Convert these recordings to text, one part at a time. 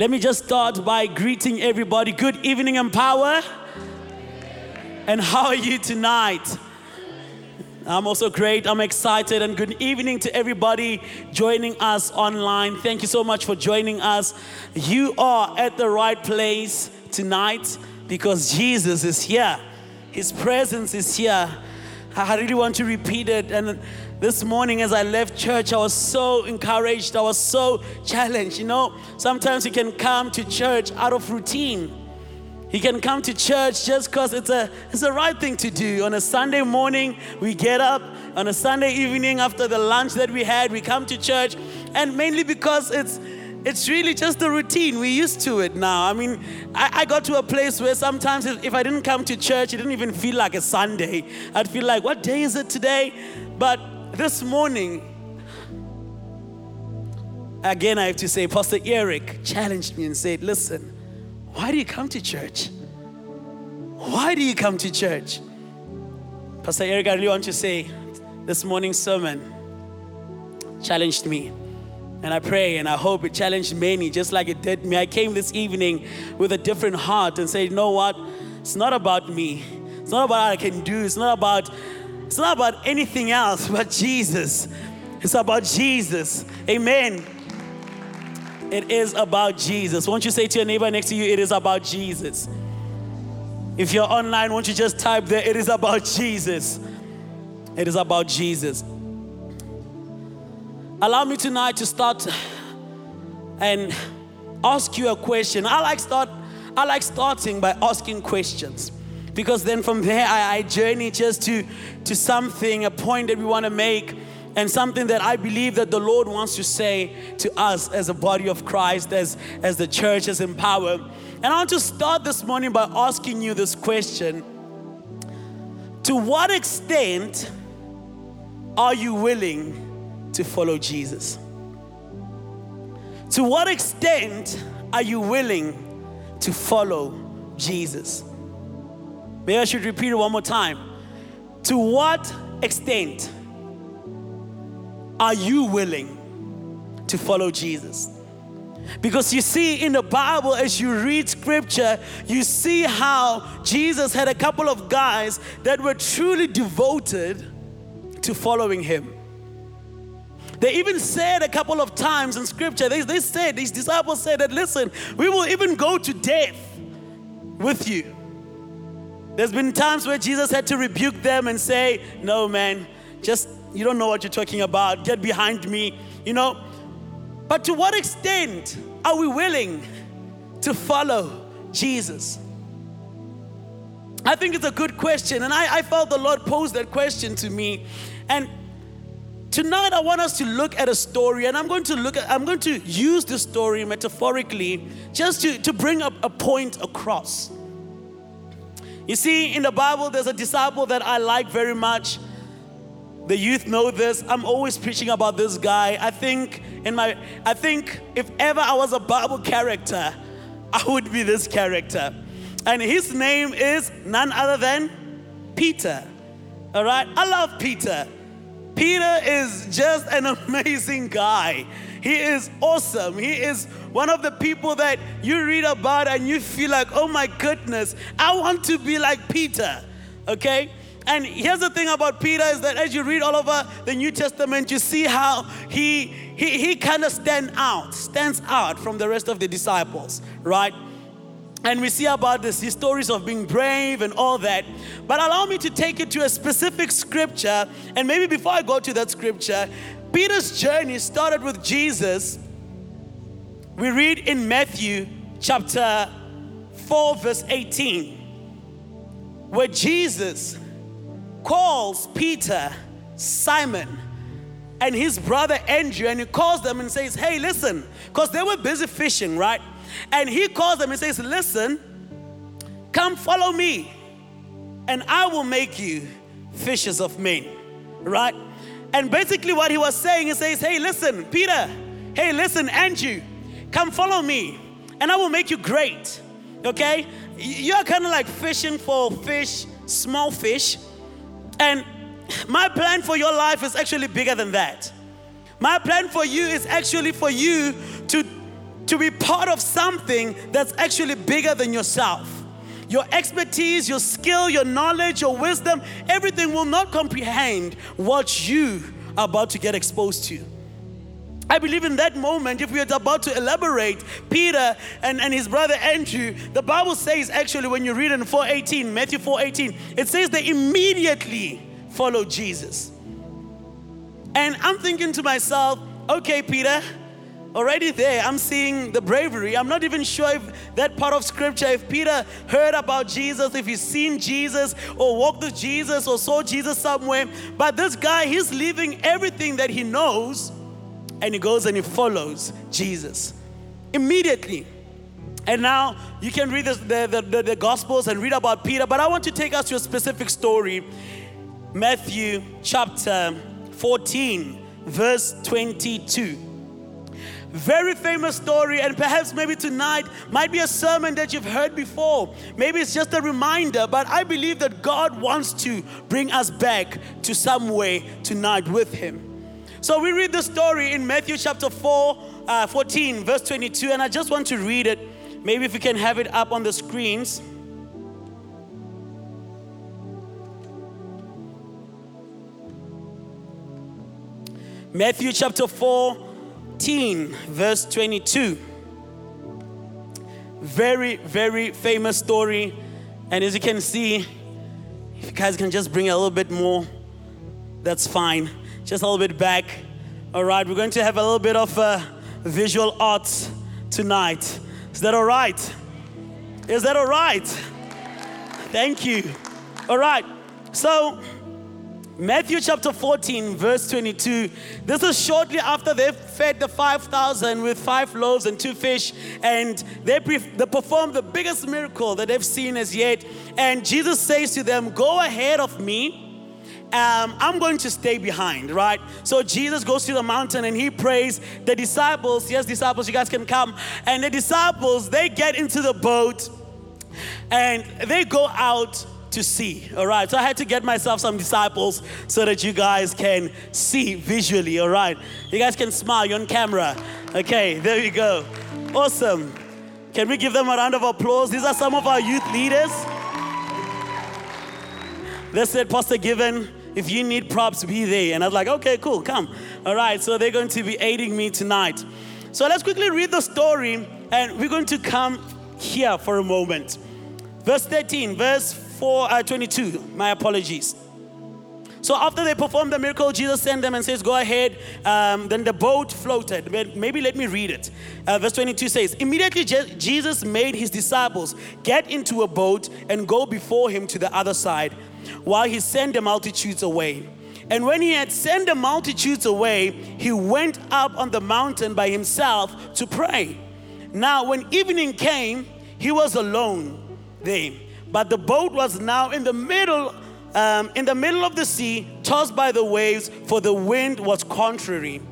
Let me just start by greeting everybody. Good evening, Empower. And how are you tonight? I'm also great. I'm excited. And good evening to everybody joining us online. Thank you so much for joining us. You are at the right place tonight because Jesus is here, His presence is here. I really want to repeat it. And this morning, as I left church, I was so encouraged. I was so challenged. You know, sometimes you can come to church out of routine. You can come to church just because it's a it's the right thing to do. On a Sunday morning, we get up. On a Sunday evening, after the lunch that we had, we come to church, and mainly because it's it's really just the routine. We're used to it now. I mean, I, I got to a place where sometimes if, if, I didn't come to church, it didn't even feel like a Sunday. I'd feel like, what day is it today? But this morning, again, I have to say, Pastor Erik challenged me and said, listen, why do you come to church? Why do you come to church? Pastor Erik, I really want to say, this morning's sermon challenged me. And I pray and I hope it challenged many, just like it did me. I came this evening with a different heart and said, you know what? It's not about me. It's not about what I can do. It's not about it's not about anything else but Jesus. It's about Jesus. Amen. It is about Jesus. Won't you say to your neighbor next to you, it is about Jesus? If you're online, won't you just type there, it is about Jesus? It is about Jesus. Allow me tonight to start and ask you a question. I like start I like starting by asking questions because then from there I, I journey just to to something, a point that we want to make and something that I believe that the Lord wants to say to us as a body of Christ, as, as the church, as Empower. And I want to start this morning by asking you this question To what extent are you willing to follow Jesus? To what extent are you willing to follow Jesus? Maybe I should repeat it one more time. To what extent are you willing to follow Jesus? Because you see, in the Bible, as you read scripture, you see how Jesus had a couple of guys that were truly devoted to following him. They even said a couple of times in scripture, they, they said, these disciples said that, listen, we will even go to death with you. There's been times where Jesus had to rebuke them and say, no, man, just, you don't know what you're talking about. Get behind me, you know. But to what extent are we willing to follow Jesus? I think it's a good question. And I, I felt the Lord posed that question to me. And Tonight, I want us to look at a story, and I'm going to look at, I'm going to use the story metaphorically just to, to bring up a point across. You see, in the Bible, there's a disciple that I like very much. The youth know this. I'm always preaching about this guy. I think in my I think if ever I was a Bible character, I would be this character. And his name is none other than Peter. All right? I love Peter. Peter is just an amazing guy. He is awesome. He is one of the people that you read about and you feel like, oh my goodness, I want to be like Peter. Okay? And here's the thing about Peter is that as you read all over the New Testament, you see how he he, he kind of stand out, stands out from the rest of the disciples, right? and we see about this these stories of being brave and all that but allow me to take it to a specific scripture and maybe before i go to that scripture peter's journey started with jesus we read in matthew chapter 4 verse 18 where jesus calls peter simon and his brother andrew and he calls them and says hey listen because they were busy fishing right and he calls them and says, Listen, come follow me, and I will make you fishers of men. Right? And basically, what he was saying, he says, Hey, listen, Peter, hey, listen, Andrew, come follow me, and I will make you great. Okay? You're kind of like fishing for fish, small fish. And my plan for your life is actually bigger than that. My plan for you is actually for you to to be part of something that's actually bigger than yourself. Your expertise, your skill, your knowledge, your wisdom, everything will not comprehend what you are about to get exposed to. I believe in that moment, if we are about to elaborate Peter and, and his brother Andrew, the Bible says actually when you read in 418, Matthew 418, it says they immediately followed Jesus. And I'm thinking to myself, okay, Peter, already there, I'm seeing the bravery. I'm not even sure if that part of scripture, if Peter heard about Jesus, if he's seen Jesus or walked with Jesus or saw Jesus somewhere. But this guy, he's leaving everything that he knows and he goes and he follows Jesus immediately. And now you can read the, the, the, the, Gospels and read about Peter, but I want to take us to a specific story Matthew chapter 14, verse 22. Very famous story, and perhaps maybe tonight might be a sermon that you've heard before. Maybe it's just a reminder, but I believe that God wants to bring us back to some way tonight with Him. So we read the story in Matthew chapter 4, uh, 14, verse 22, and I just want to read it. Maybe if we can have it up on the screens. Matthew chapter 14, verse 22. Very, very famous story. And as you can see, if you guys can just bring a little bit more, that's fine just a little bit back. All right, we're going to have a little bit of uh, visual arts tonight. Is that all right? Is that all right? Thank you. All right, so Matthew chapter 14, verse 22. This is shortly after they fed the 5,000 with five loaves and two fish, and they, pre- they performed the biggest miracle that they've seen as yet. And Jesus says to them, Go ahead of me um, I'm going to stay behind, right? So Jesus goes to the mountain and he prays. The disciples, yes, disciples, you guys can come. And the disciples, they get into the boat and they go out to see. All right. So I had to get myself some disciples so that you guys can see visually. All right. You guys can smile. You're on camera. Okay. There you go. Awesome. Can we give them a round of applause? These are some of our youth leaders. They said, Pastor Given, if you need props, be there. And I was like, okay, cool, come. All right, so they're going to be aiding me tonight. So let's quickly read the story, and we're going to come here for a moment. Verse 13, verse 4, uh, 22, my apologies. So after they performed the miracle, Jesus sent them and says, Go ahead. Um, then the boat floated. Maybe let me read it. Uh, verse 22 says, Immediately Je- Jesus made his disciples get into a boat and go before him to the other side while he sent the multitudes away. And when he had sent the multitudes away, he went up on the mountain by himself to pray. Now, when evening came, he was alone there. But the boat was now in the middle, um, in the middle of the sea, tossed by the waves, for the wind was contrary.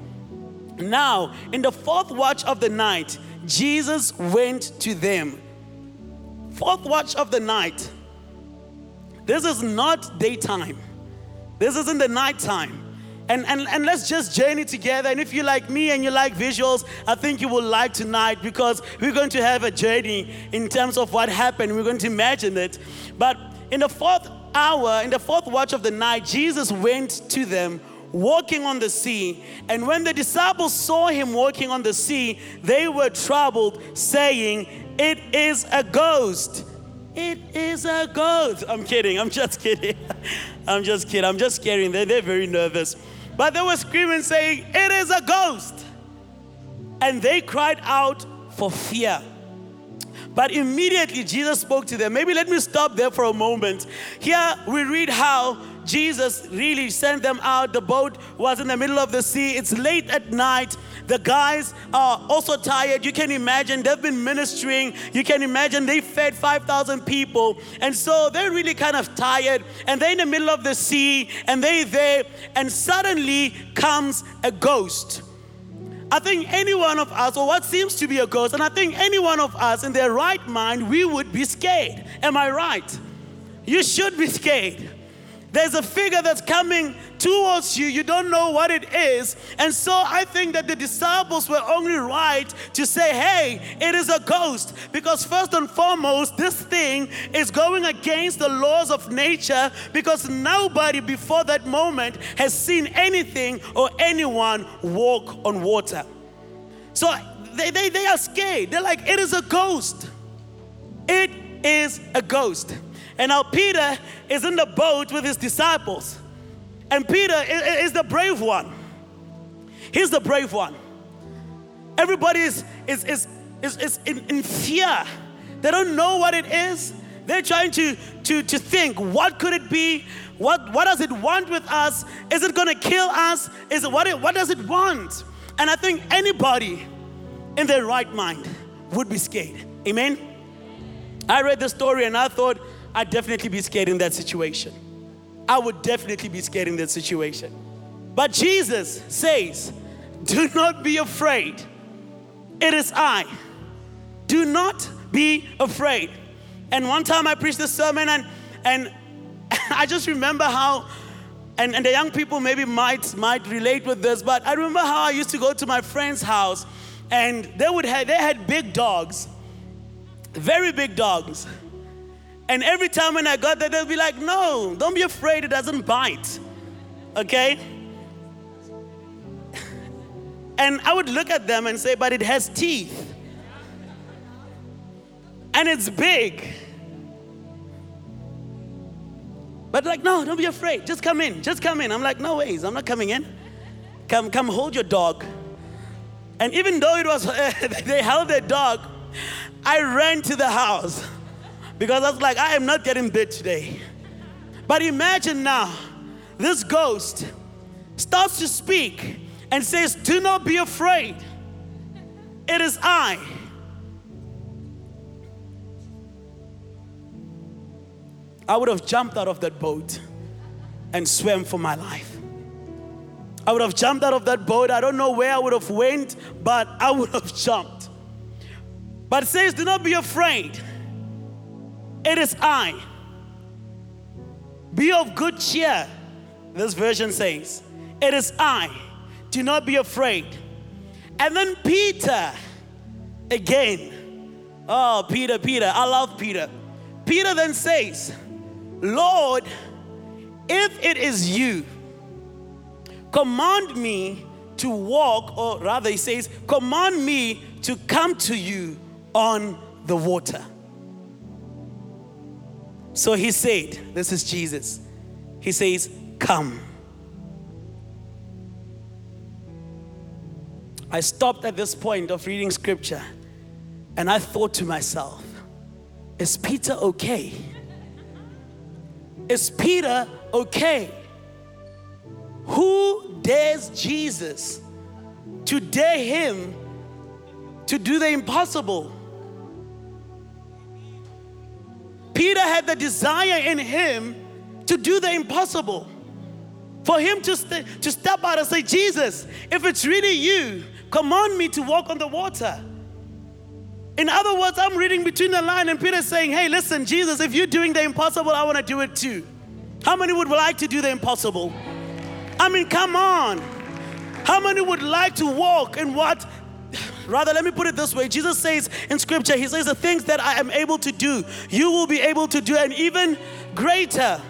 Now, in the fourth watch of the night, Jesus went to them. Fourth watch of the night. This is not daytime. This is in the nighttime. And, and, and let's just journey together. And if you like me and you like visuals, I think you will like tonight because we're going to have a journey in terms of what happened. We're going to imagine it. But in the fourth hour, in the fourth watch of the night, Jesus went to them walking on the sea. And when the disciples saw him walking on the sea, they were troubled, saying, It is a ghost. It is a ghost. I'm kidding. I'm just kidding. I'm just kidding. I'm just kidding. They're, they're very nervous. But they were screaming, saying, It is a ghost. And they cried out for fear. But immediately Jesus spoke to them. Maybe let me stop there for a moment. Here we read how Jesus really sent them out. The boat was in the middle of the sea. It's late at night. The guys are also tired. You can imagine they've been ministering. You can imagine they fed 5,000 people. And so they're really kind of tired. And they're in the middle of the sea and they're there. And suddenly comes a ghost. I think any one of us, or what seems to be a ghost, and I think any one of us in their right mind, we would be scared. Am I right? You should be scared. There's a figure that's coming towards you. You don't know what it is. And so I think that the disciples were only right to say, hey, it is a ghost. Because, first and foremost, this thing is going against the laws of nature because nobody before that moment has seen anything or anyone walk on water. So they, they, they are scared. They're like, it is a ghost. It is a ghost. And now Peter is in the boat with his disciples. And Peter is the brave one. He's the brave one. Everybody is, is, is, is, is in, in fear. They don't know what it is. They're trying to, to, to think what could it be? What, what does it want with us? Is it going to kill us? Is it, what, it, what does it want? And I think anybody in their right mind would be scared. Amen? I read the story and I thought, I'd definitely be scared in that situation. I would definitely be scared in that situation. But Jesus says, Do not be afraid. It is I. Do not be afraid. And one time I preached this sermon, and, and I just remember how, and, and the young people maybe might, might relate with this, but I remember how I used to go to my friend's house, and they, would have, they had big dogs, very big dogs. And every time when I got there, they'll be like, no, don't be afraid, it doesn't bite. Okay? And I would look at them and say, but it has teeth. And it's big. But like, no, don't be afraid. Just come in. Just come in. I'm like, no ways. I'm not coming in. Come, come hold your dog. And even though it was, they held their dog, I ran to the house because I was like, I am not getting bit today. But imagine now, this ghost starts to speak and says, Do not be afraid. It is I. I would have jumped out of that boat and swam for my life. I would have jumped out of that boat. I don't know where I would have went, but I would have jumped. But it says, do not be afraid. It is I. Be of good cheer. This version says, It is I. Do not be afraid. And then Peter, again. Oh, Peter, Peter. I love Peter. Peter then says, Lord, if it is you, command me to walk, or rather, he says, command me to come to you on the water. So he said, This is Jesus. He says, Come. I stopped at this point of reading scripture and I thought to myself, Is Peter okay? Is Peter okay? Who dares Jesus to dare him to do the impossible? Peter had the desire in him to do the impossible. For him to, st- to step out and say, Jesus, if it's really you, command me to walk on the water. In other words, I'm reading between the line, and Peter's saying, Hey, listen, Jesus, if you're doing the impossible, I want to do it too. How many would like to do the impossible? I mean, come on. How many would like to walk in what Rather, let me put it this way Jesus says in scripture, He says, The things that I am able to do, you will be able to do, and even greater.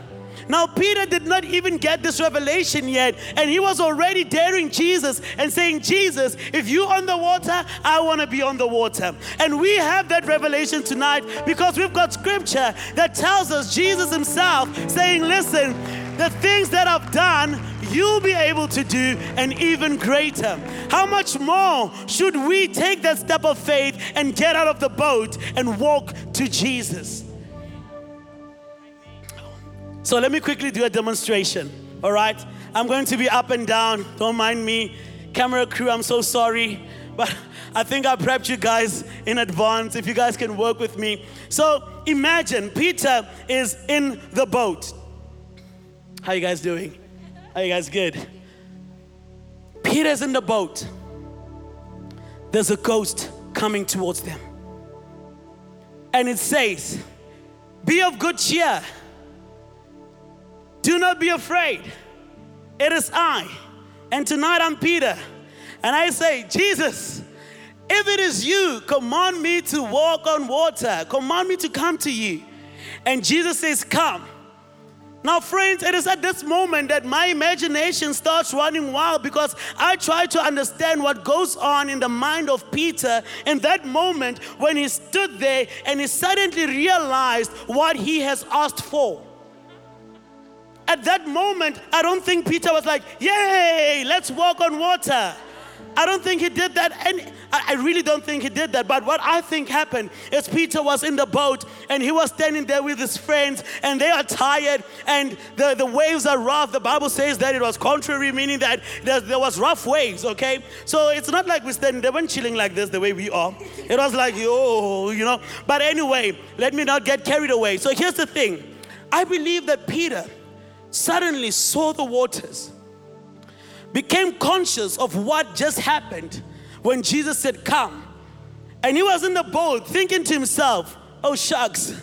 Now, Peter did not even get this revelation yet, and he was already daring Jesus and saying, Jesus, if you're on the water, I want to be on the water. And we have that revelation tonight because we've got scripture that tells us Jesus himself saying, Listen, the things that I've done, you'll be able to do an even greater. How much more should we take that step of faith and get out of the boat and walk to Jesus? So let me quickly do a demonstration, all right? I'm going to be up and down, don't mind me. Camera crew, I'm so sorry, but I think I prepped you guys in advance if you guys can work with me. So imagine Peter is in the boat. How you guys doing? Are you guys good? Peter's in the boat. There's a ghost coming towards them. And it says, Be of good cheer. Do not be afraid. It is I. And tonight I'm Peter. And I say, Jesus, if it is you, command me to walk on water. Command me to come to you. And Jesus says, Come. Now, friends, it is at this moment that my imagination starts running wild because I try to understand what goes on in the mind of Peter in that moment when he stood there and he suddenly realized what he has asked for. At that moment, I don't think Peter was like, Yay, let's walk on water. I don't think he did that. And I really don't think he did that. But what I think happened is Peter was in the boat and he was standing there with his friends and they are tired and the, the waves are rough. The Bible says that it was contrary, meaning that there, there was rough waves, okay? So it's not like we're standing, they weren't chilling like this the way we are. It was like, oh, you know. But anyway, let me not get carried away. So here's the thing I believe that Peter suddenly saw the waters became conscious of what just happened when Jesus said, Come. And he was in the boat thinking to himself, Oh, shucks,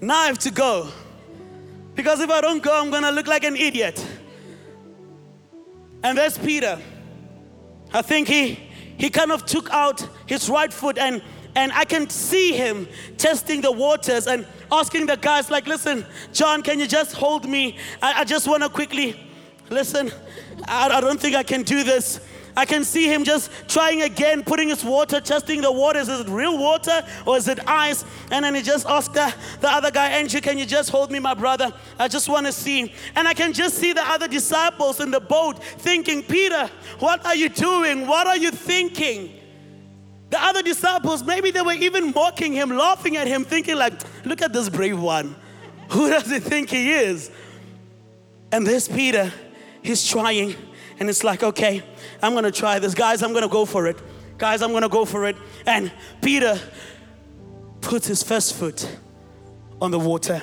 now I have to go. Because if I don't go, I'm gonna look like an idiot. And there's Peter. I think he he kind of took out his right foot and and I can see him testing the waters and asking the guys like listen John can you just hold me I, I just want to quickly listen I, I don't think I can do this. I can see him just trying again, putting his water, testing the water. Is it real water or is it ice? And then he just asked the, the other guy, Andrew, can you just hold me, my brother? I just want to see. And I can just see the other disciples in the boat thinking, Peter, what are you doing? What are you thinking? The other disciples, maybe they were even mocking him, laughing at him, thinking, like, look at this brave one. Who does he think he is? And there's Peter he's trying, and it's like, okay, I'm gonna try this. Guys, I'm gonna go for it. Guys, I'm gonna go for it. And Peter puts his first foot on the water.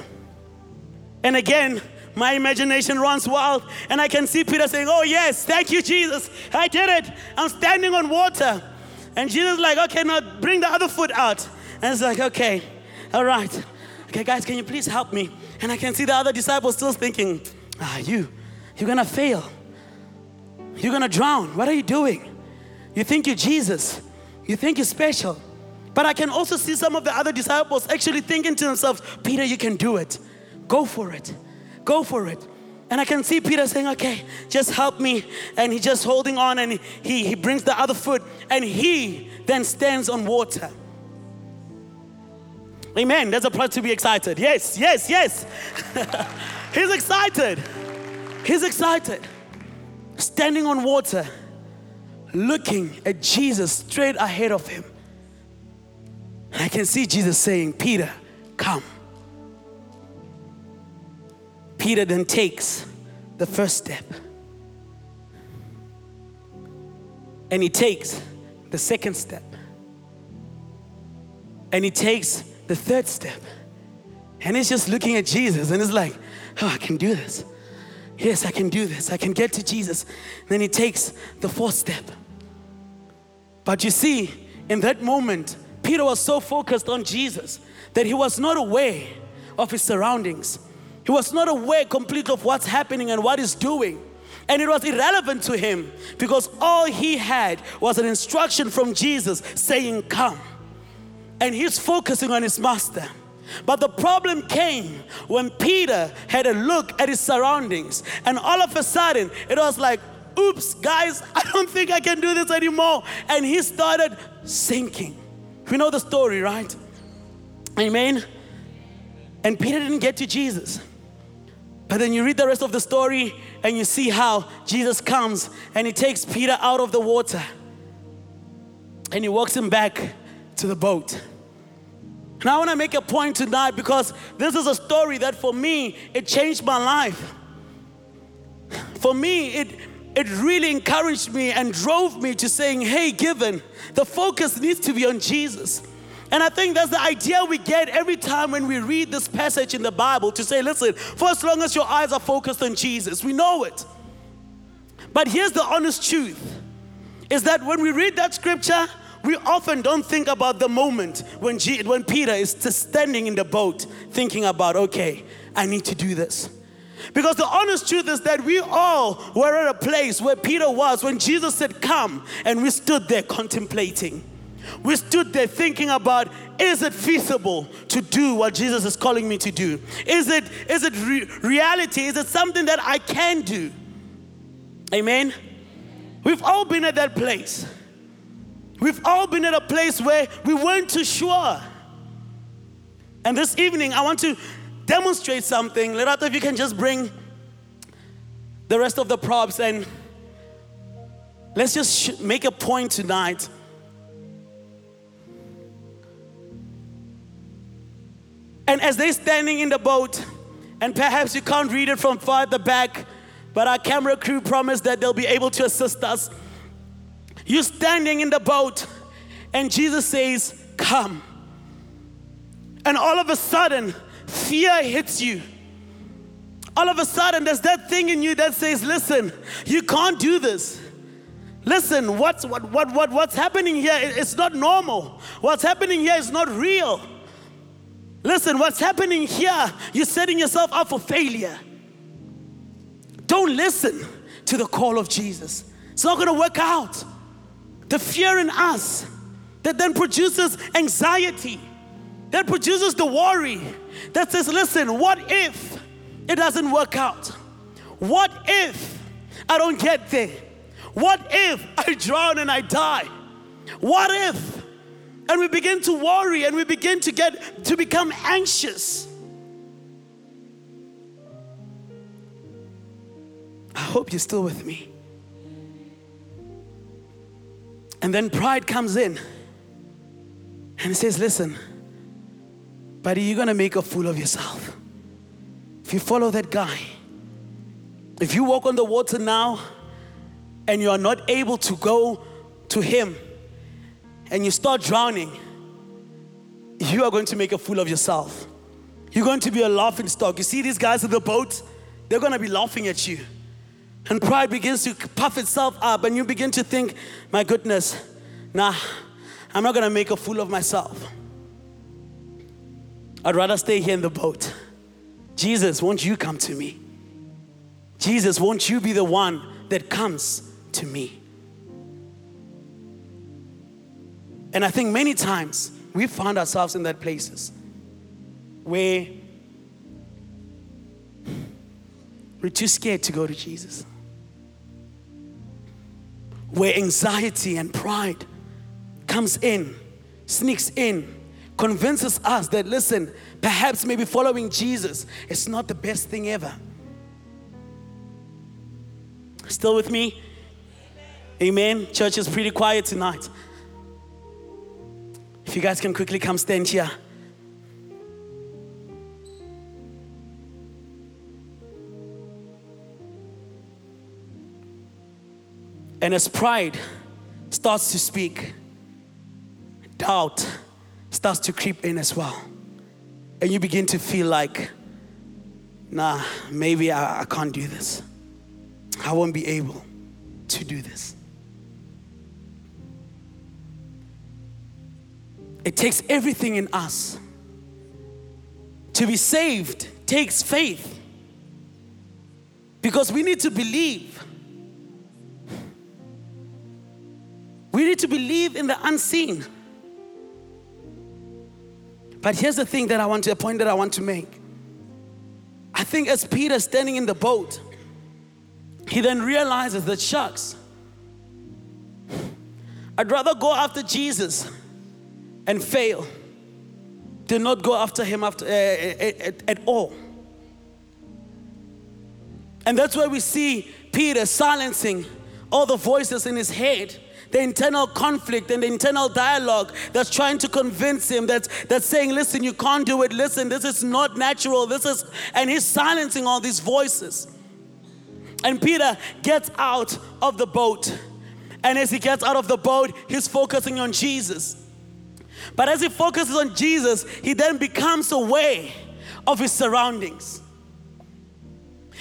And again, my imagination runs wild, and I can see Peter saying, Oh, yes, thank you, Jesus. I did it. I'm standing on water. And Jesus, is like, okay, now bring the other foot out. And it's like, okay, all right. Okay, guys, can you please help me? And I can see the other disciples still thinking, Ah, you, you're gonna fail. You're gonna drown. What are you doing? You think you're Jesus. You think you're special. But I can also see some of the other disciples actually thinking to themselves, Peter, you can do it. Go for it. Go for it. And I can see Peter saying, okay, just help me. And he's just holding on and he, he brings the other foot and he then stands on water. Amen. There's a part to be excited. Yes, yes, yes. he's excited. He's excited, standing on water, looking at Jesus straight ahead of him. I can see Jesus saying, Peter, come. Peter then takes the first step. And he takes the second step. And he takes the third step. And he's just looking at Jesus and he's like, oh, I can do this. Yes, I can do this. I can get to Jesus. then he takes the fourth step. But you see, in that moment, Peter was so focused on Jesus that he was not aware of his surroundings. He was not aware completely of what's happening and what he's doing. And it was irrelevant to him because all he had was an instruction from Jesus saying, Come. And he's focusing on his master. But the problem came when Peter had a look at his surroundings, and all of a sudden it was like, oops, guys, I don't think I can do this anymore. And he started sinking. We know the story, right? Amen. And Peter didn't get to Jesus. But then you read the rest of the story and you see how Jesus comes and he takes Peter out of the water and he walks him back to the boat. And I want to make a point tonight because this is a story that for me, it changed my life. For me, it, it really encouraged me and drove me to saying, hey, given, the focus needs to be on Jesus. And I think that's the idea we get every time when we read this passage in the Bible to say, listen, for as long as your eyes are focused on Jesus, we know it. But here's the honest truth is that when we read that scripture, we often don't think about the moment when, when Peter is standing in the boat thinking about, okay, I need to do this. Because the honest truth is that we all were at a place where Peter was when Jesus said, Come, and we stood there contemplating. We stood there thinking about is it feasible to do what Jesus is calling me to do? Is it, is it re- reality? Is it something that I can do? Amen? We've all been at that place. We've all been at a place where we weren't too sure. And this evening, I want to demonstrate something. Lerato, if you can just bring the rest of the props and let's just sh- make a point tonight. And as they're standing in the boat, and perhaps you can't read it from far at the back, but our camera crew promised that they'll be able to assist us. You're standing in the boat, and Jesus says, Come. And all of a sudden, fear hits you. All of a sudden, there's that thing in you that says, Listen, you can't do this. Listen, what's, what, what, what, what's happening here? It's not normal. What's happening here is not real. Listen, what's happening here, you're setting yourself up for failure. Don't listen to the call of Jesus. It's not going to work out. The fear in us that then produces anxiety, that produces the worry, that says, listen, what if it doesn't work out? What if I don't get there? What if I drown and I die? What if? And we begin to worry and we begin to get to become anxious. I hope you're still with me. And then pride comes in and says, Listen, buddy, you're gonna make a fool of yourself. If you follow that guy, if you walk on the water now and you are not able to go to him and you start drowning, you are going to make a fool of yourself. You're going to be a laughing stock. You see these guys in the boat, they're gonna be laughing at you. And pride begins to puff itself up, and you begin to think, my goodness, nah, I'm not gonna make a fool of myself. I'd rather stay here in the boat. Jesus, won't you come to me? Jesus, won't you be the one that comes to me? And I think many times we found ourselves in that places where we're too scared to go to Jesus. Where anxiety and pride comes in, sneaks in, convinces us that, listen, perhaps maybe following Jesus is not the best thing ever. Still with me? Amen. Church is pretty quiet tonight. If you guys can quickly come stand here. And as pride starts to speak, doubt starts to creep in as well. And you begin to feel like, nah, maybe I, I can't do this. I won't be able to do this. It takes everything in us. To be saved takes faith. Because we need to believe. We need to believe in the unseen. But here's the thing that I want to, a point that I want to make. I think as Peter standing in the boat, he then realizes that shucks, I'd rather go after Jesus and fail than not go after him after, uh, at, at all. And that's where we see Peter silencing all the voices in his head the internal conflict and the internal dialogue that's trying to convince him that's, that's saying, listen, you can't do it. Listen, this is not natural. This is, and he's silencing all these voices. And Peter gets out of the boat. And as he gets out of the boat, he's focusing on Jesus. But as he focuses on Jesus, he then becomes aware of his surroundings.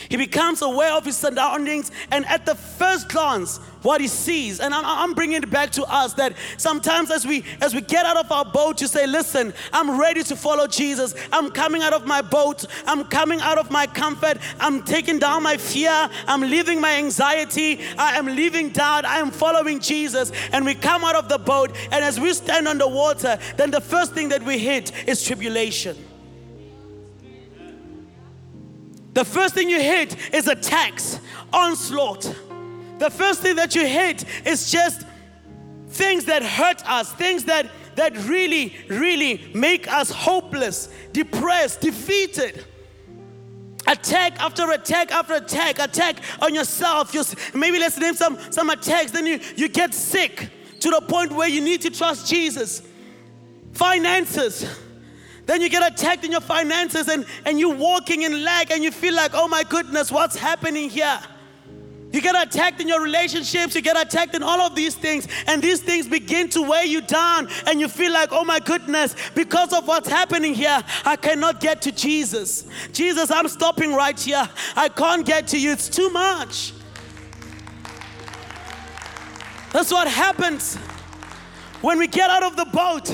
He becomes aware of his surroundings, and at the first glance, what he sees. And I'm, I'm bringing it back to us that sometimes as we as we get out of our boat to say, listen, I'm ready to follow Jesus. I'm coming out of my boat. I'm coming out of my comfort. I'm taking down my fear. I'm leaving my anxiety. I am leaving doubt. I am following Jesus. And we come out of the boat. And as we stand on the water, then the first thing that we hit is tribulation. The first thing you hit is attacks, onslaught. The first thing that you hit is just things that hurt us, things that, that really, really make us hopeless, depressed, defeated. Attack after attack after attack, attack on yourself. Maybe let's name some, some attacks. Then you, you get sick to the point where you need to trust Jesus. Finances then you get attacked in your finances and, and you're walking in lack and you feel like, oh my goodness, what's happening here? You get attacked in your relationships, you get attacked in all of these things, and these things begin to weigh you down, and you feel like, oh my goodness, because of what's happening here, I cannot get to Jesus. Jesus, I'm stopping right here. I can't get to you, it's too much. That's what happens when we get out of the boat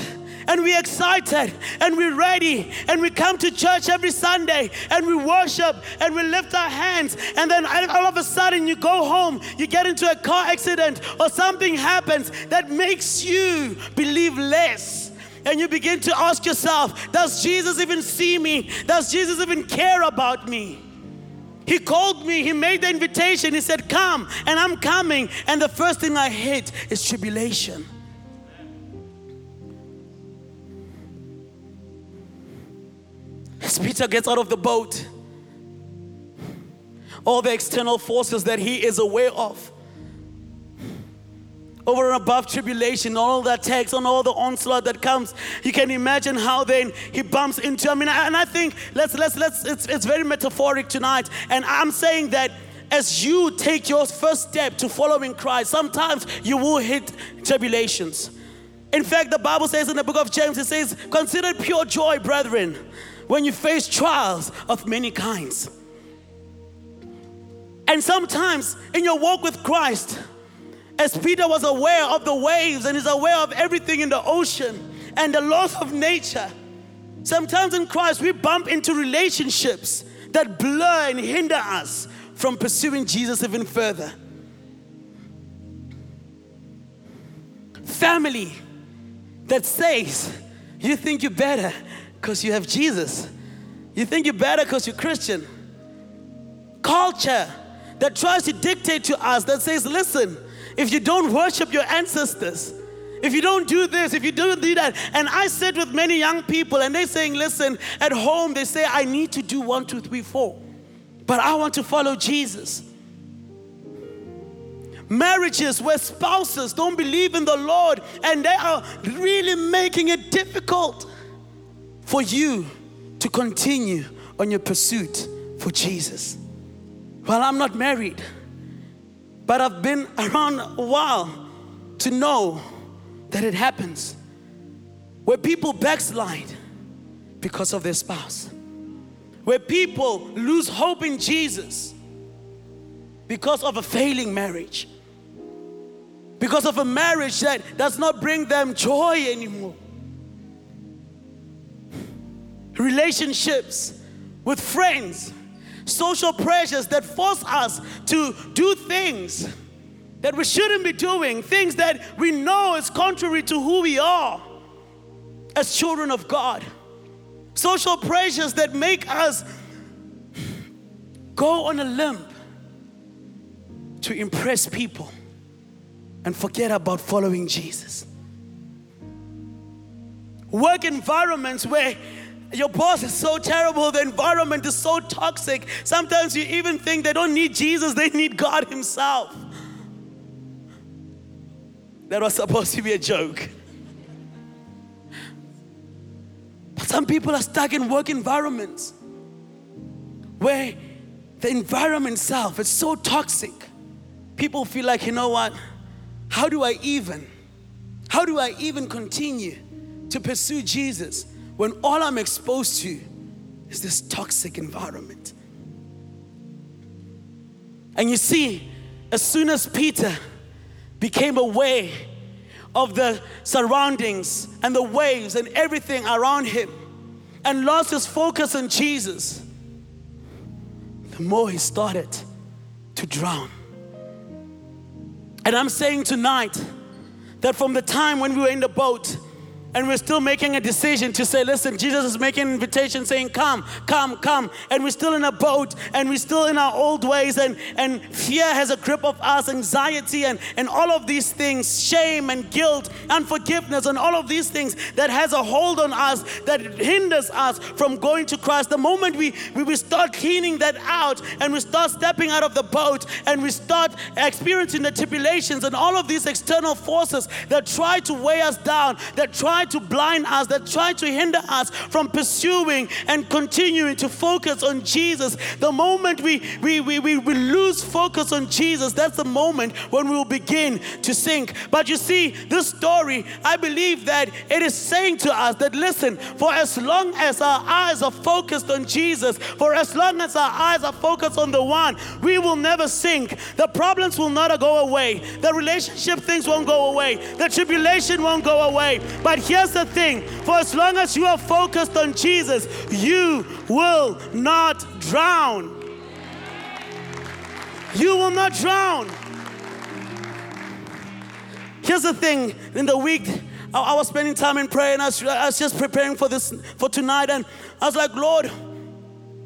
and we're excited and we're ready and we come to church every Sunday and we worship and we lift our hands and then all of a sudden you go home, you get into a car accident or something happens that makes you believe less. And you begin to ask yourself, does Jesus even see me? Does Jesus even care about me? He called me, he made the invitation, he said, Come, and I'm coming. And the first thing I hit is tribulation. As Peter gets out of the boat, all the external forces that he is aware of, over and above tribulation, all the attacks, on all the onslaught that comes, you can imagine how then he bumps into. I mean, and I think let's let's let's. It's it's very metaphoric tonight, and I'm saying that as you take your first step to following Christ, sometimes you will hit tribulations. In fact, the Bible says in the book of James, it says, "Consider pure joy, brethren." When you face trials of many kinds. And sometimes in your walk with Christ, as Peter was aware of the waves and is aware of everything in the ocean and the laws of nature, sometimes in Christ we bump into relationships that blur and hinder us from pursuing Jesus even further. Family that says, You think you're better because you have Jesus. You think you're better because you're Christian. Culture that tries to dictate to us, that says, listen, if you don't worship your ancestors, if you don't do this, if you don't do that. And I sit with many young people and they're saying, listen, at home they say, I need to do one, two, three, four. But I want to follow Jesus. Marriages where spouses don't believe in the Lord and they are really making it difficult for you to continue on your pursuit for Jesus. Well, I'm not married, but I've been around a while to know that it happens where people backslide because of their spouse, where people lose hope in Jesus because of a failing marriage, because of a marriage that does not bring them joy anymore relationships with friends, social pressures that force us to do things that we shouldn't be doing, things that we know is contrary to who we are as children of God. Social pressures that make us go on a limb to impress people and forget about following Jesus. Work environments where your boss is so terrible, the environment is so toxic. Sometimes you even think they don't need Jesus, they need God Himself. That was supposed to be a joke. But some people are stuck in work environments where the environment itself is so toxic. People feel like, you know what? How do I even? How do I even continue to pursue Jesus? When all I'm exposed to is this toxic environment. And you see, as soon as Peter became aware of the surroundings and the waves and everything around him and lost his focus on Jesus, the more he started to drown. And I'm saying tonight that from the time when we were in the boat, and we're still making a decision to say, listen, Jesus is making an invitation saying, come, come, come. And we're still in a boat and we're still in our old ways, and, and fear has a grip of us, anxiety, and, and all of these things, shame and guilt, unforgiveness, and all of these things that has a hold on us that hinders us from going to Christ. The moment we, we, we start cleaning that out and we start stepping out of the boat and we start experiencing the tribulations and all of these external forces that try to weigh us down, that try to blind us, that try to hinder us from pursuing and continuing to focus on Jesus. The moment we, we, we, we, we lose focus on Jesus, that's the moment when we will begin to sink. But you see, this story, I believe that it is saying to us that listen, for as long as our eyes are focused on Jesus, for as long as our eyes are focused on the one, we will never sink. The problems will not go away, the relationship things won't go away, the tribulation won't go away. But here's the thing for as long as you are focused on Jesus, you will not drown. You will not drown. Here's the thing in the week, I, was spending time in prayer and I was, I was just preparing for this for tonight, and I was like, Lord,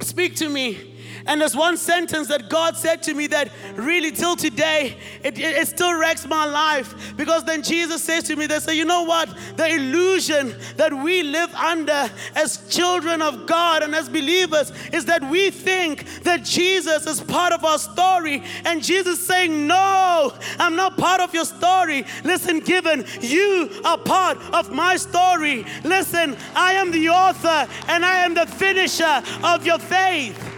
speak to me. And there's one sentence that God said to me that really till today, it, it, it, still wrecks my life. Because then Jesus says to me, they say, you know what? The illusion that we live under as children of God and as believers is that we think that Jesus is part of our story. And Jesus saying, no, I'm not part of your story. Listen, given you are part of my story. Listen, I am the author and I am the finisher of your faith.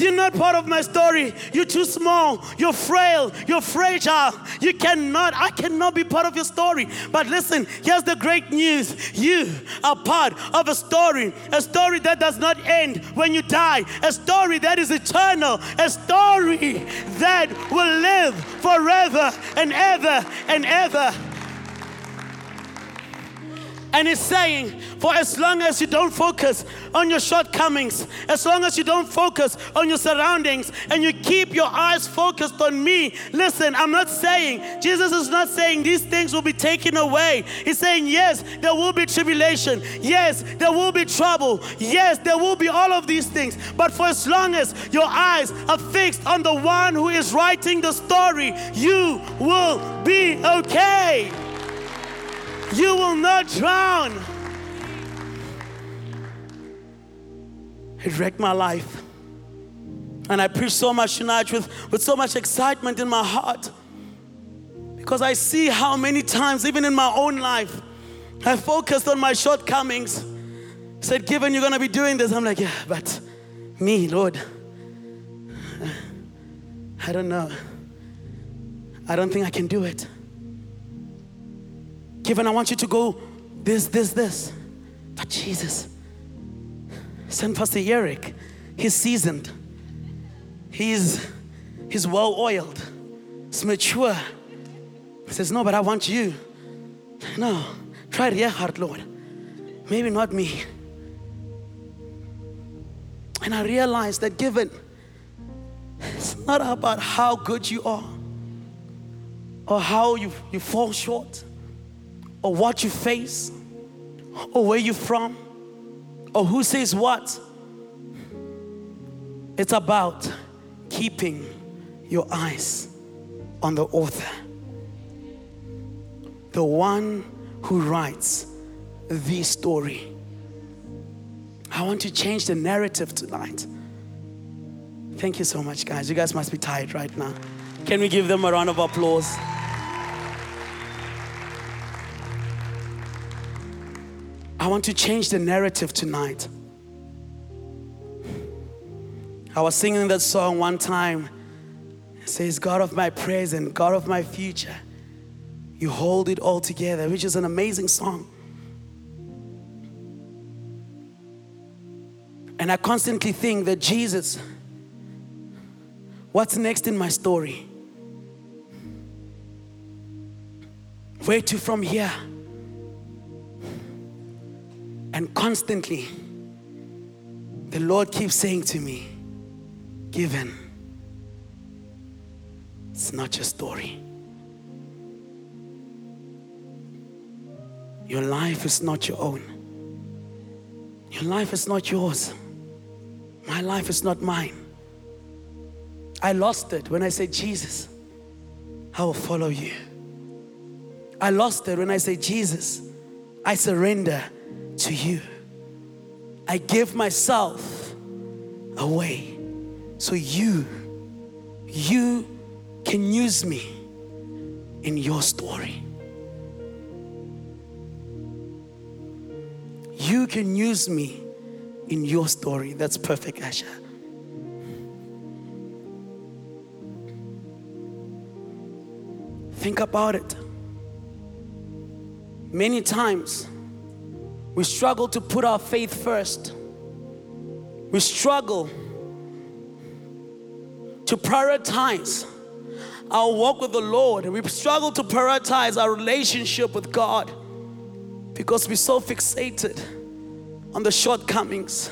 You're not part of my story. You're too small. You're frail. You're fragile. You cannot, I cannot be part of your story. But listen, here's the great news you are part of a story, a story that does not end when you die, a story that is eternal, a story that will live forever and ever and ever. And he's saying, for as long as you don't focus on your shortcomings, as long as you don't focus on your surroundings, and you keep your eyes focused on me, listen, I'm not saying, Jesus is not saying these things will be taken away. He's saying, yes, there will be tribulation. Yes, there will be trouble. Yes, there will be all of these things. But for as long as your eyes are fixed on the one who is writing the story, you will be okay. You will not drown. It wrecked my life. And I preach so much tonight with, with so much excitement in my heart because I see how many times, even in my own life, I focused on my shortcomings. Said, given you're going to be doing this, I'm like, yeah, but me, Lord, I don't know. I don't think I can do it. Given, I want you to go this, this, this. But Jesus, send Pastor Erik. He's seasoned. He's he's well oiled. He's mature. He says, No, but I want you. No, try your heart, Lord. Maybe not me. And I realized that given it's not about how good you are or how you, you fall short or what you face or where you're from or who says what. It's about keeping your eyes on the author, the one who writes the story. I want to change the narrative tonight. Thank you so much, guys. You guys must be tired right now. Can we give them a round of applause? I want to change the narrative tonight. I was singing that song one time. It says, God of my praise and God of my future, you hold it all together, which is an amazing song. And I constantly think that Jesus, what's next in my story? Where to from here? And constantly, the Lord keeps saying to me, Given, it's not your story. Your life is not your own. Your life is not yours. My life is not mine. I lost it when I said, Jesus, I will follow you. I lost it when I said, Jesus, I surrender to you. I give myself away so you, you can use me in your story. You can use me in your story. That's perfect, Asha. Think about it. Many times, we struggle to put our faith first. We struggle to prioritize our walk with the Lord, we struggle to prioritize our relationship with God because we're so fixated on the shortcomings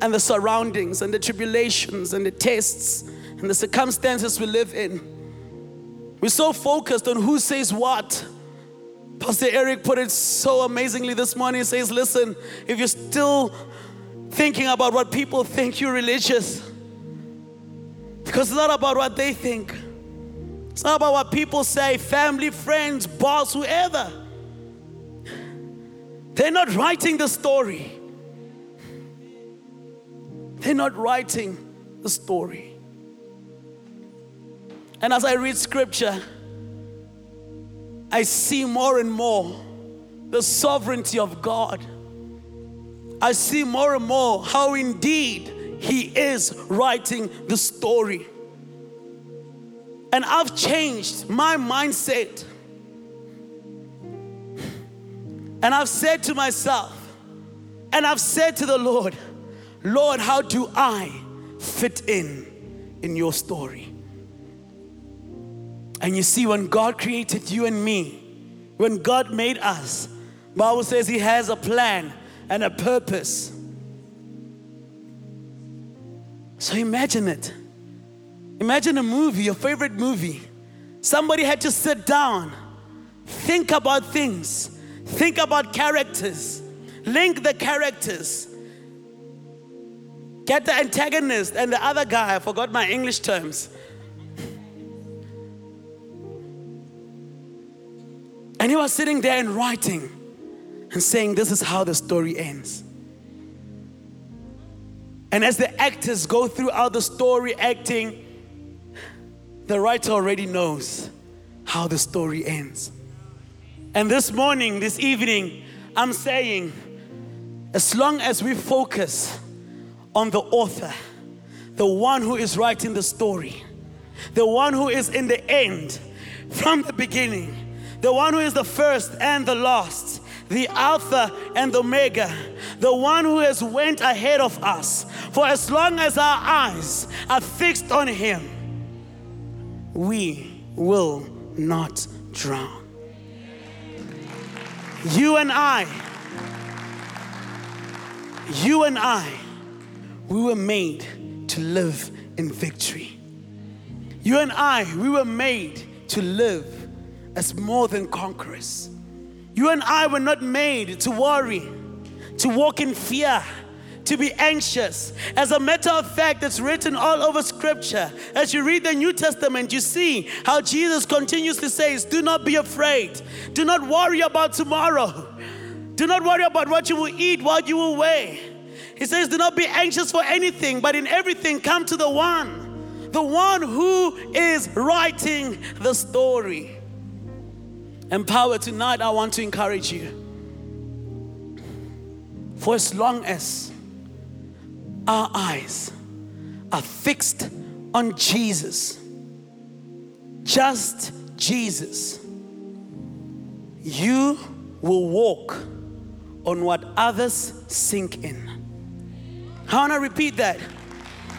and the surroundings and the tribulations and the tests and the circumstances we live in. We're so focused on who says what Pastor Erik put it so amazingly this morning. He says, Listen, if you're still thinking about what people think, you're religious. Because it's not about what they think, it's not about what people say, family, friends, boss, whoever. They're not writing the story. They're not writing the story. And as I read scripture, I see more and more the sovereignty of God. I see more and more how indeed He is writing the story. And I've changed my mindset. And I've said to myself, and I've said to the Lord, Lord, how do I fit in in your story? And you see, when God created you and me, when God made us, Bible says He has a plan and a purpose. So imagine it. Imagine a movie, your favorite movie. Somebody had to sit down, think about things, think about characters, link the characters, get the antagonist and the other guy. I forgot my English terms. And he was sitting there and writing and saying, This is how the story ends. And as the actors go throughout the story acting, the writer already knows how the story ends. And this morning, this evening, I'm saying, as long as we focus on the author, the one who is writing the story, the one who is in the end, from the beginning, the one who is the first and the last, the Alpha and the Omega, the one who has went ahead of us. For as long as our eyes are fixed on him, we will not drown. You and I, you and I, we were made to live in victory. You and I, we were made to live as more than conquerors. You and I were not made to worry, to walk in fear, to be anxious. As a matter of fact, it's written all over scripture. As you read the New Testament, you see how Jesus continues to say, Do not be afraid. Do not worry about tomorrow. Do not worry about what you will eat, what you will wear. He says, Do not be anxious for anything, but in everything, come to the one, the one who is writing the story. Empower tonight, I want to encourage you. For as long as our eyes are fixed on Jesus, just Jesus, you will walk on what others sink in. I want to repeat that.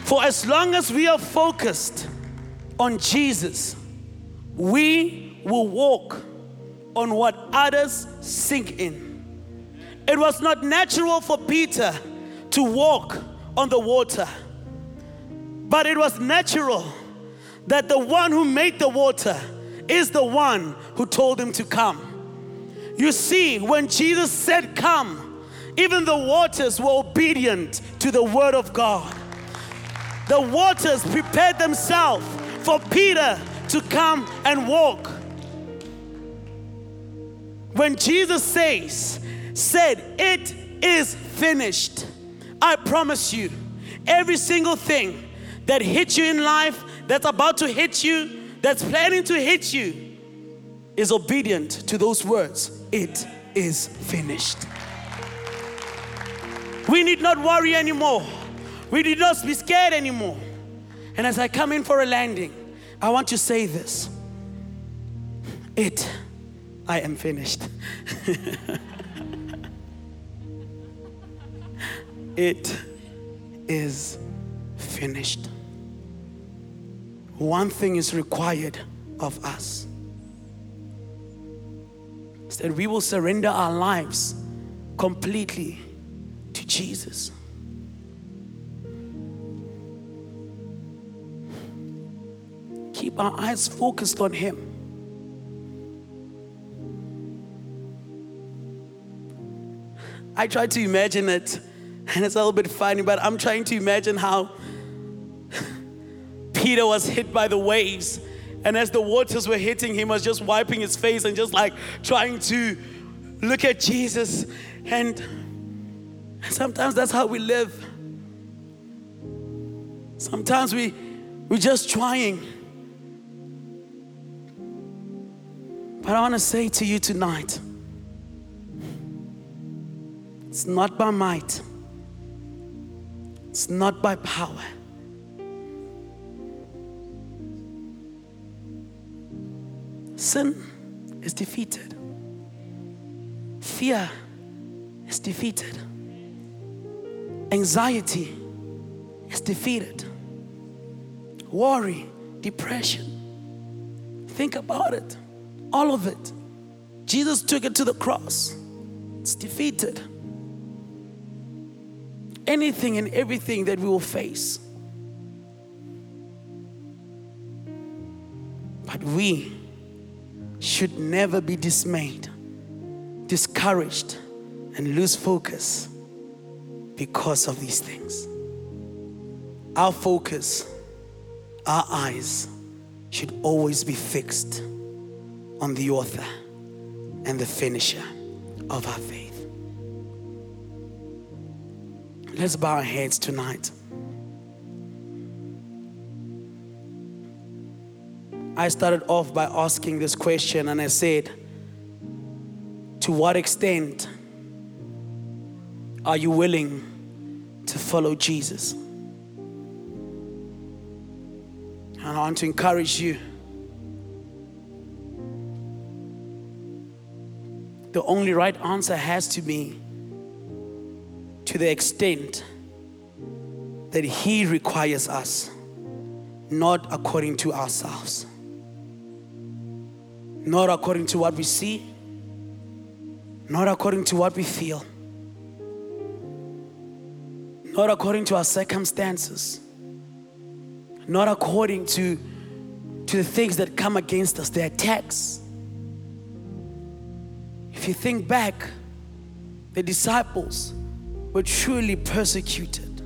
For as long as we are focused on Jesus, we will walk on what others sink in. It was not natural for Peter to walk on the water, but it was natural that the one who made the water is the one who told him to come. You see, when Jesus said, Come, even the waters were obedient to the word of God. The waters prepared themselves for Peter to come and walk. When Jesus says, said, It is finished, I promise you, every single thing that hit you in life, that's about to hit you, that's planning to hit you, is obedient to those words. It is finished. We need not worry anymore. We need not be scared anymore. And as I come in for a landing, I want to say this It, I am finished. it is finished. One thing is required of us that we will surrender our lives completely to Jesus. Keep our eyes focused on Him. I try to imagine it, and it's a little bit funny, but I'm trying to imagine how Peter was hit by the waves. And as the waters were hitting him, was just wiping his face and just like trying to look at Jesus. And sometimes that's how we live. Sometimes we we're just trying. But I want to say to you tonight, it's not by might. It's not by power. Sin is defeated. Fear is defeated. Anxiety is defeated. Worry, depression. Think about it. All of it. Jesus took it to the cross. It's defeated. Anything and everything that we will face. But we should never be dismayed, discouraged, and lose focus because of these things. Our focus, our eyes should always be fixed on the author and the finisher of our faith. Let's bow our heads tonight. I started off by asking this question and I said, To what extent are you willing to follow Jesus? And I want to encourage you. The only right answer has to be to the extent that He requires us, not according to ourselves. Not according to what we see, not according to what we feel, not according to our circumstances, not according to, to the things that come against us, the attacks. If you think back, the disciples were truly persecuted,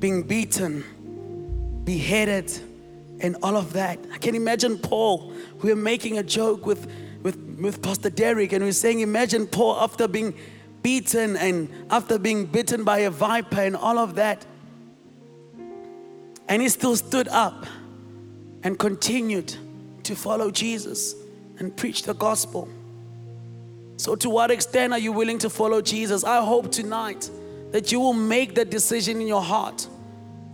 being beaten, beheaded and all of that. I can imagine Paul. We were making a joke with, with, with Pastor Derek, and we were saying, Imagine Paul after being beaten and after being bitten by a viper and all of that. And he still stood up and continued to follow Jesus and preach the gospel. So, to what extent are you willing to follow Jesus? I hope tonight that you will make that decision in your heart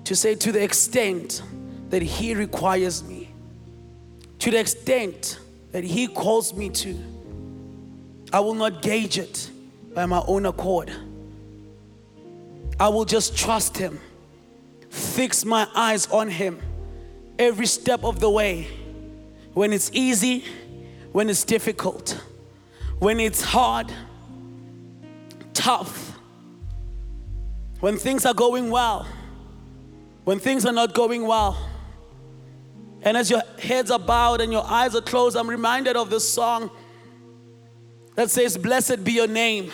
to say, to the extent that He requires me, to the extent that He calls me to. I will not gauge it by my own accord. I will just trust Him, fix my eyes on Him every step of the way. When it's easy, when it's difficult, when it's hard, tough, when things are going well, when things are not going well. And as your heads are bowed and your eyes are closed, I'm reminded of this song that says, Blessed be your name.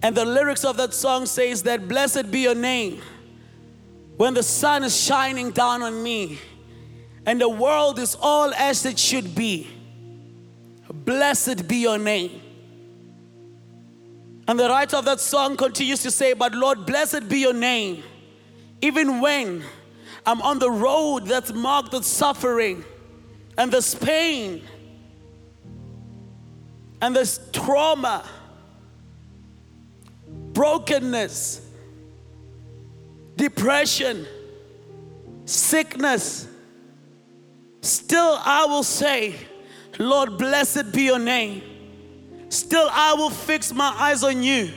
And the lyrics of that song says that, Blessed be your name when the sun is shining down on me and the world is all as it should be. Blessed be your name. And the writer of that song continues to say, But Lord, blessed be your name, even when I'm on the road that's marked with suffering and there's pain and there's trauma, brokenness, depression, sickness. Still, I will say, Lord, blessed be your name. Still, I will fix my eyes on you,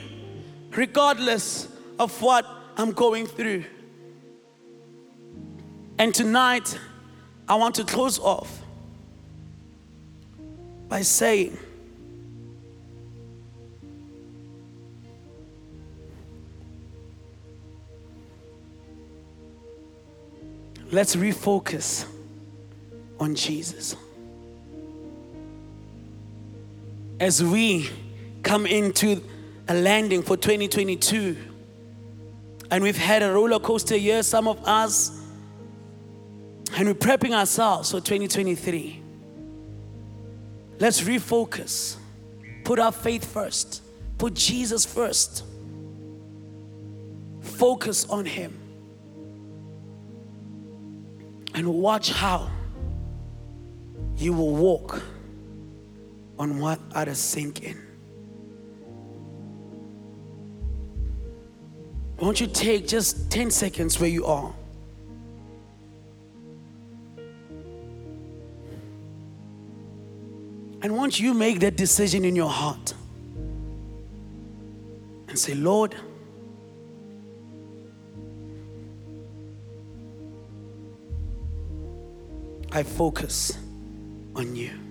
regardless of what I'm going through. And tonight, I want to close off by saying, let's refocus on Jesus. As we come into a landing for 2022, and we've had a roller coaster year, some of us, and we're prepping ourselves for 2023. Let's refocus, put our faith first, put Jesus first, focus on Him, and watch how you will walk on what others sink in. Won't you take just 10 seconds where you are? And once you make that decision in your heart and say, Lord, I focus on you.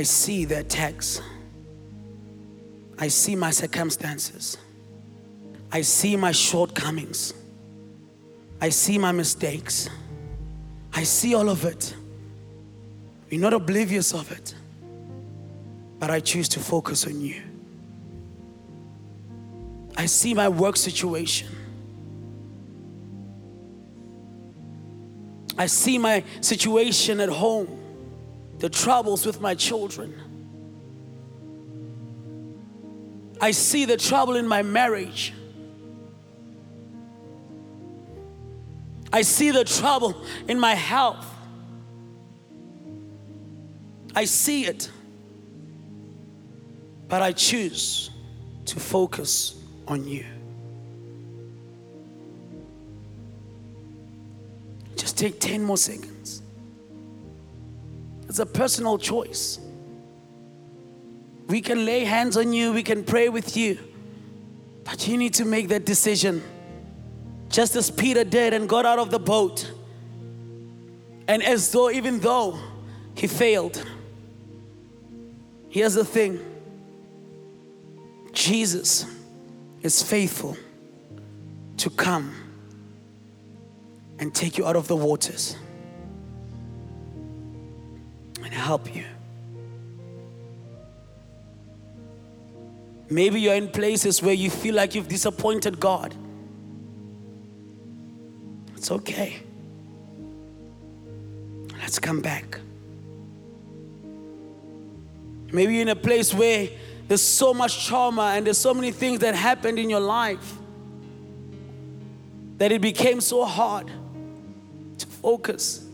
I see the attacks. I see my circumstances. I see my shortcomings. I see my mistakes. I see all of it. We're not oblivious of it. But I choose to focus on you. I see my work situation. I see my situation at home, the troubles with my children. I see the trouble in my marriage. I see the trouble in my health. I see it. But I choose to focus on you. Just take 10 more seconds. It's a personal choice. We can lay hands on you, we can pray with you, but you need to make that decision. Just as Peter did and got out of the boat. And as though, even though he failed, here's the thing Jesus is faithful to come and take you out of the waters and help you. Maybe you're in places where you feel like you've disappointed God. It's okay. Let's come back. Maybe you're in a place where there's so much trauma and there's so many things that happened in your life that it became so hard to focus.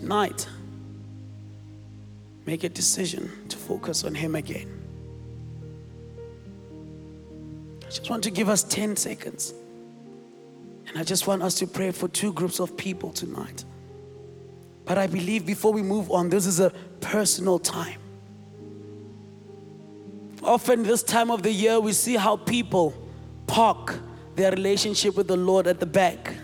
Tonight, make a decision to focus on Him again. I just want to give us 10 seconds. And I just want us to pray for two groups of people tonight. But I believe before we move on, this is a personal time. Often, this time of the year, we see how people park their relationship with the Lord at the back.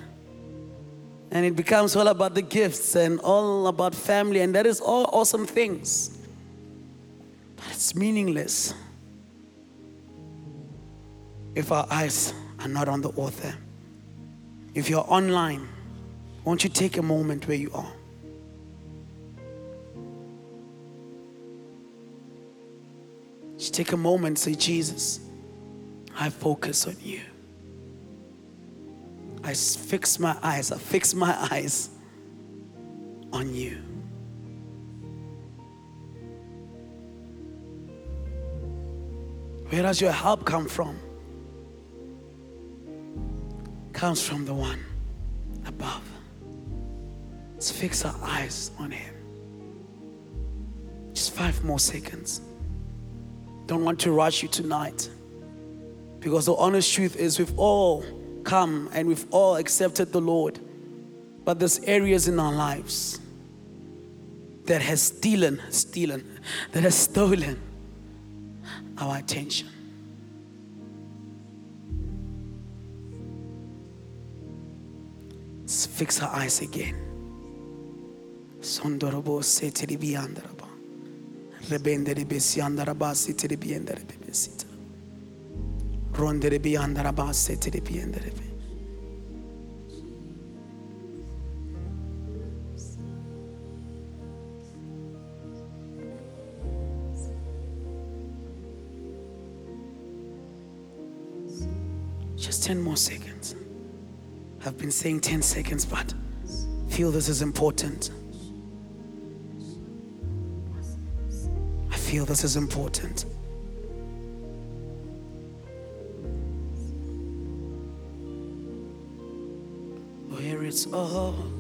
And it becomes all about the gifts and all about family, and that is all awesome things. But it's meaningless if our eyes are not on the author. If you're online, won't you take a moment where you are? Just take a moment say, Jesus, I focus on you. I fix my eyes, I fix my eyes on you. Where does your help come from? Comes from the one above. Let's fix our eyes on him. Just five more seconds. Don't want to rush you tonight. Because the honest truth is, we've all come and we've all accepted the Lord. But there's areas in our lives that has stolen, stolen, that has stolen our attention. Let's fix our eyes again. Sondorobo setiribi andaraba. Rebendere besi andaraba andarabe besita. Just 10 more seconds. I've been saying 10 seconds, but feel this is important. I feel this is important. It's all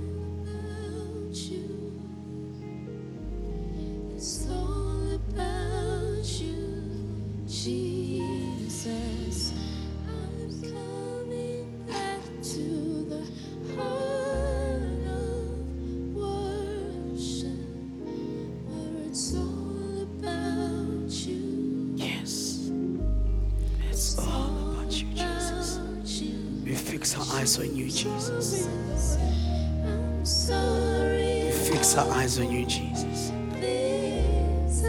eyes on you, Jesus. We fix our eyes on you, Jesus. things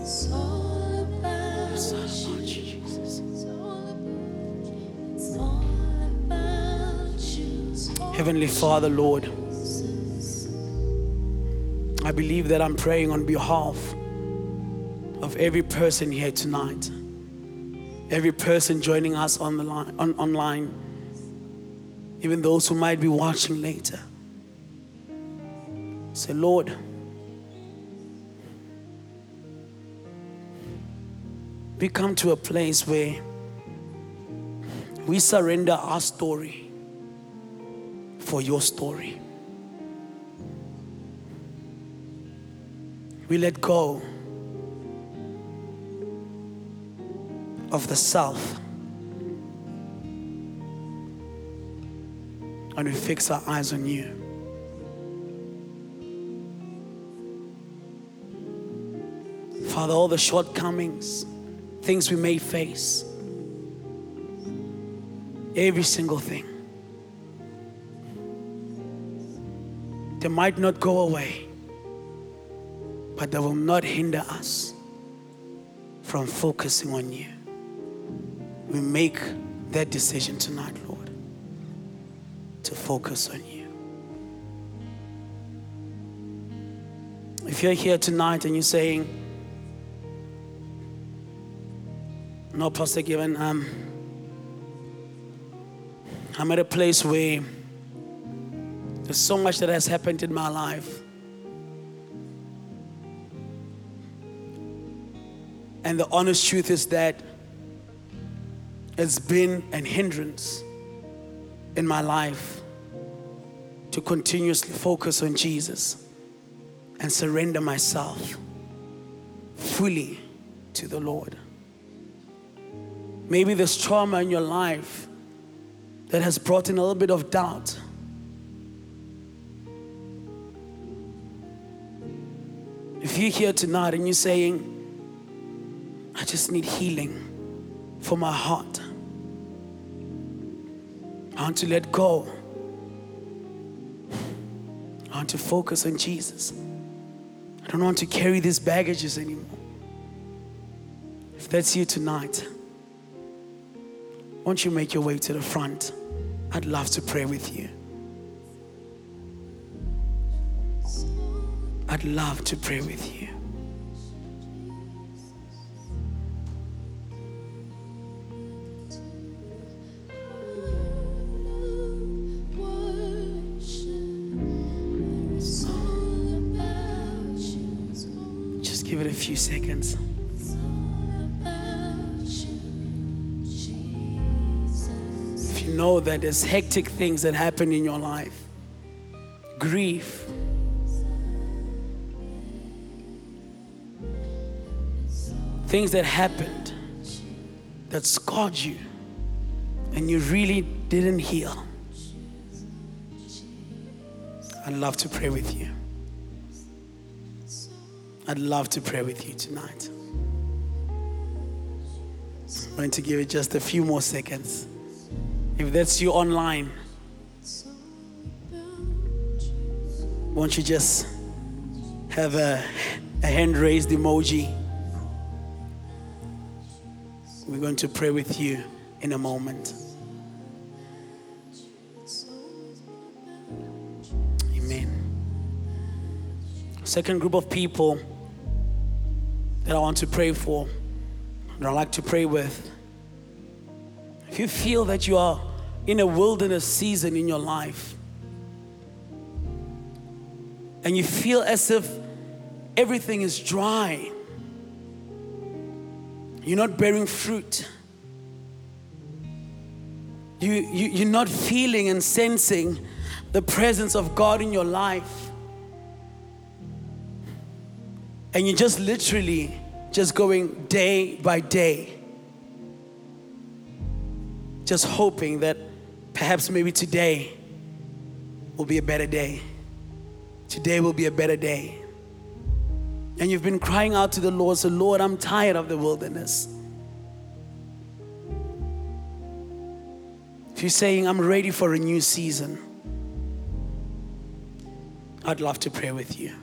It's all about you. Jesus. It's all about you. It's all about you. It's all Heavenly Father, Lord, I believe that I'm praying on behalf of every person here tonight, every person joining us on the line, on, online, even those who might be watching later. Say, Lord, we come to a place where we surrender our story for your story. We let go of the self and we fix our eyes on you. Father, all the shortcomings, things we may face, every single thing. They might not go away, but they will not hinder us from focusing on you. We make that decision tonight, Lord, to focus on you. If you're here tonight and you're saying, No, Pastor Given, um, I'm at a place where there's so much that has happened in my life. And the honest truth is that it's been an hindrance in my life to continuously focus on Jesus and surrender myself fully to the Lord. Maybe there's trauma in your life that has brought in a little bit of doubt. If you're here tonight and you're saying, I just need healing for my heart. I want to let go. I want to focus on Jesus. I don't want to carry these baggages anymore. If that's you tonight, won't you make your way to the front? I'd love to pray with you. I'd love to pray with you. Seconds. If you know that there's hectic things that happen in your life, grief, things that happened that scarred you and you really didn't heal, I'd love to pray with you. I'd love to pray with you tonight. I'm going to give it just a few more seconds. If that's you online, won't you just have a, a hand raised emoji? We're going to pray with you in a moment. Amen. Second group of people that I want to pray for, that I like to pray with. If you feel that you are in a wilderness season in your life, and you feel as if everything is dry, you're not bearing fruit. You, you, you're not feeling and sensing the presence of God in your life. And you're just literally just going day by day. Just hoping that perhaps maybe today will be a better day. Today will be a better day. And you've been crying out to the Lord, so Lord, I'm tired of the wilderness. If you're saying, I'm ready for a new season, I'd love to pray with you.